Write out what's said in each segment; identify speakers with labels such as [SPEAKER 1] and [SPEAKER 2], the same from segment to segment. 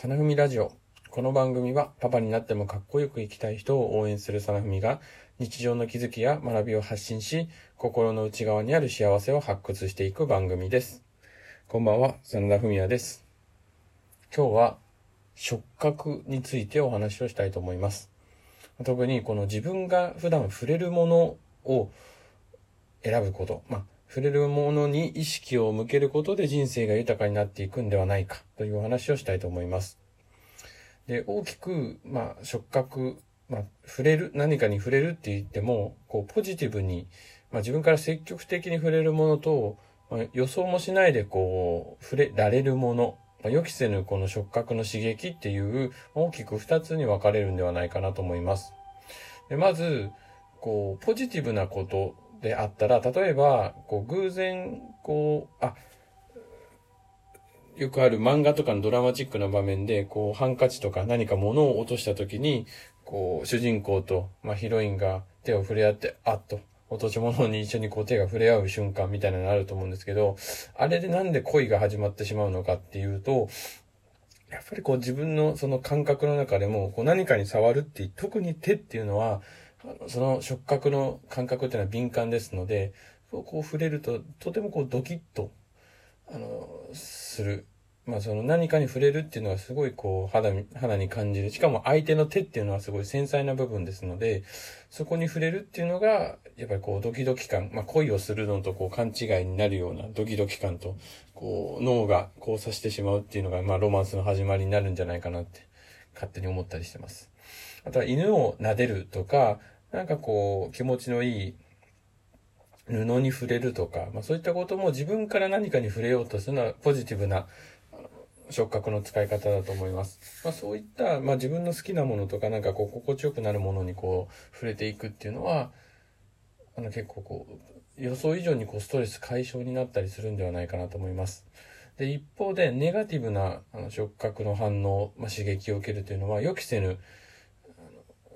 [SPEAKER 1] サナフミラジオ。この番組はパパになってもかっこよく生きたい人を応援するサナフミが日常の気づきや学びを発信し、心の内側にある幸せを発掘していく番組です。こんばんは、真田文也です。今日は触覚についてお話をしたいと思います。特にこの自分が普段触れるものを選ぶこと。まあ触れるものに意識を向けることで人生が豊かになっていくんではないかというお話をしたいと思います。で、大きく、まあ、触覚、まあ、触れる、何かに触れるって言っても、こう、ポジティブに、まあ、自分から積極的に触れるものと、まあ、予想もしないで、こう、触れられるもの、まあ、予期せぬこの触覚の刺激っていう、大きく二つに分かれるんではないかなと思います。で、まず、こう、ポジティブなことであったら、例えば、こう、偶然、こう、あ、よくある漫画とかのドラマチックな場面で、こう、ハンカチとか何か物を落とした時に、こう、主人公と、まあ、ヒロインが手を触れ合って、あっと、落とし物に一緒にこう手が触れ合う瞬間みたいなのがあると思うんですけど、あれでなんで恋が始まってしまうのかっていうと、やっぱりこう自分のその感覚の中でも、こう何かに触るって、特に手っていうのは、その触覚の感覚っていうのは敏感ですので、こう触れると、とてもこうドキッと、あの、する。まあその何かに触れるっていうのはすごいこう肌に、肌に感じる。しかも相手の手っていうのはすごい繊細な部分ですので、そこに触れるっていうのが、やっぱりこうドキドキ感、まあ恋をするのとこう勘違いになるようなドキドキ感と、こう脳が交差してしまうっていうのが、まあロマンスの始まりになるんじゃないかなって勝手に思ったりしてます。あとは犬を撫でるとか、なんかこう、気持ちのいい布に触れるとか、まあそういったことも自分から何かに触れようとするのはポジティブな触覚の使い方だと思います。まあそういった、まあ自分の好きなものとかなんかこう心地よくなるものにこう触れていくっていうのは、あの結構こう予想以上にこうストレス解消になったりするんではないかなと思います。で、一方でネガティブなあの触覚の反応、まあ、刺激を受けるというのは予期せぬ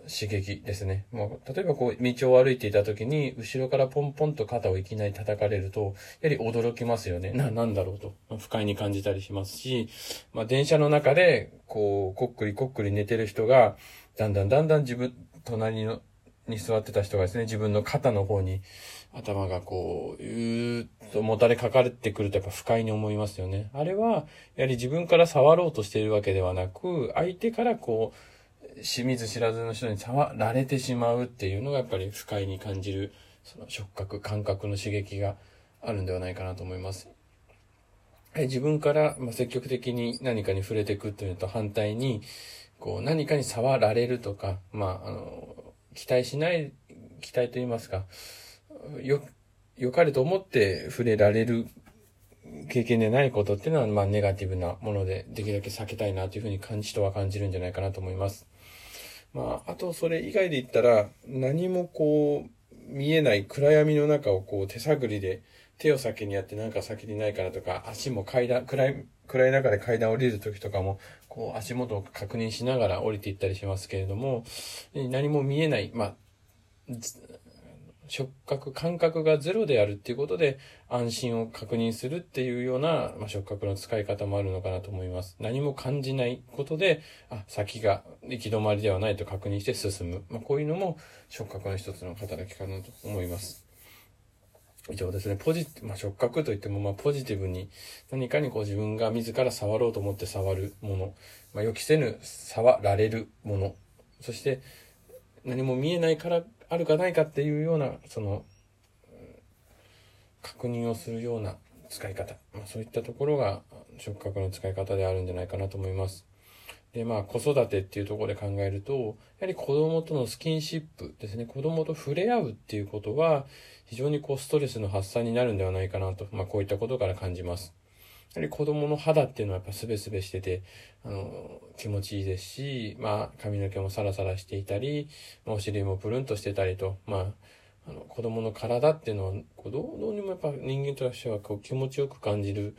[SPEAKER 1] 刺激ですね。もう、例えばこう、道を歩いていた時に、後ろからポンポンと肩をいきなり叩かれると、やはり驚きますよね。な、なんだろうと、不快に感じたりしますし、まあ、電車の中で、こう、こっくりこっくり寝てる人が、だんだんだんだん自分、隣の、に座ってた人がですね、自分の肩の方に頭がこう、うーっともたれかかってくるとやっぱ不快に思いますよね。あれは、やはり自分から触ろうとしているわけではなく、相手からこう、清水知らずの人に触られてしまうっていうのがやっぱり不快に感じる、その触覚、感覚の刺激があるんではないかなと思います。自分から積極的に何かに触れていくというのと反対に、こう何かに触られるとか、まあ、あの、期待しない、期待と言いますか、よ、良かれと思って触れられる経験でないことっていうのは、まあ、ネガティブなもので、できるだけ避けたいなというふうに感じ、人は感じるんじゃないかなと思います。まあ、あとそれ以外で言ったら、何もこう、見えない暗闇の中をこう手探りで手を先にやってなんか先にないかなとか、足も階段、暗い、暗い中で階段降りる時とかも、こう足元を確認しながら降りていったりしますけれども、何も見えない、まあ、触覚、感覚がゼロであるっていうことで安心を確認するっていうような、まあ、触覚の使い方もあるのかなと思います。何も感じないことで、あ、先が行き止まりではないと確認して進む。まあ、こういうのも触覚の一つの働きかなと思います。以上ですね。ポジ、まあ、触覚といっても、ま、ポジティブに何かにこう自分が自ら触ろうと思って触るもの、まあ、予期せぬ触られるもの、そして何も見えないからあるかないかっていうような、その、確認をするような使い方。まあ、そういったところが触覚の使い方であるんじゃないかなと思います。で、まあ、子育てっていうところで考えると、やはり子供とのスキンシップですね、子供と触れ合うっていうことは、非常にこう、ストレスの発散になるんではないかなと、まあ、こういったことから感じます。やはり子供の肌っていうのはやっぱスベスベしてて、あの、気持ちいいですし、まあ、髪の毛もサラサラしていたり、まあ、お尻もプルンとしてたりと、まあ、あの、子供の体っていうのは、こうどうどうにもやっぱ人間としてはこう気持ちよく感じる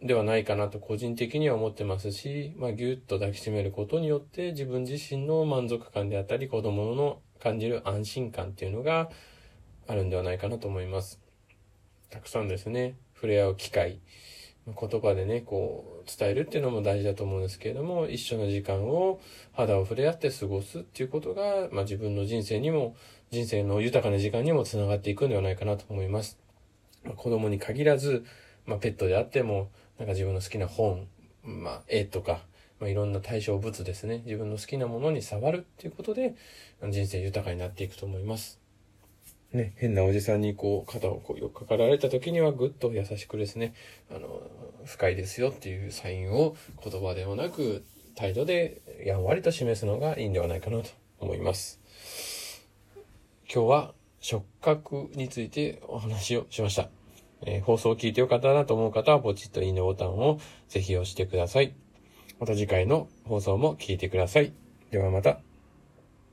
[SPEAKER 1] ではないかなと個人的には思ってますし、まあ、ぎゅっと抱きしめることによって自分自身の満足感であったり、子供の感じる安心感っていうのがあるんではないかなと思います。たくさんですね、触れ合う機会、言葉でね、こう、伝えるっていうのも大事だと思うんですけれども、一緒の時間を肌を触れ合って過ごすっていうことが、まあ自分の人生にも、人生の豊かな時間にもつながっていくんではないかなと思います。ま、子供に限らず、まあペットであっても、なんか自分の好きな本、まあ絵とか、まあ、いろんな対象物ですね。自分の好きなものに触るっていうことで、人生豊かになっていくと思います。ね、変なおじさんにこう、肩をこう、よくかかられた時にはぐっと優しくですね、あの、深いですよっていうサインを言葉ではなく、態度でやんわりと示すのがいいんではないかなと思います。今日は触覚についてお話をしました。えー、放送を聞いてよかったなと思う方はポチッといいねボタンをぜひ押してください。また次回の放送も聞いてください。ではまた。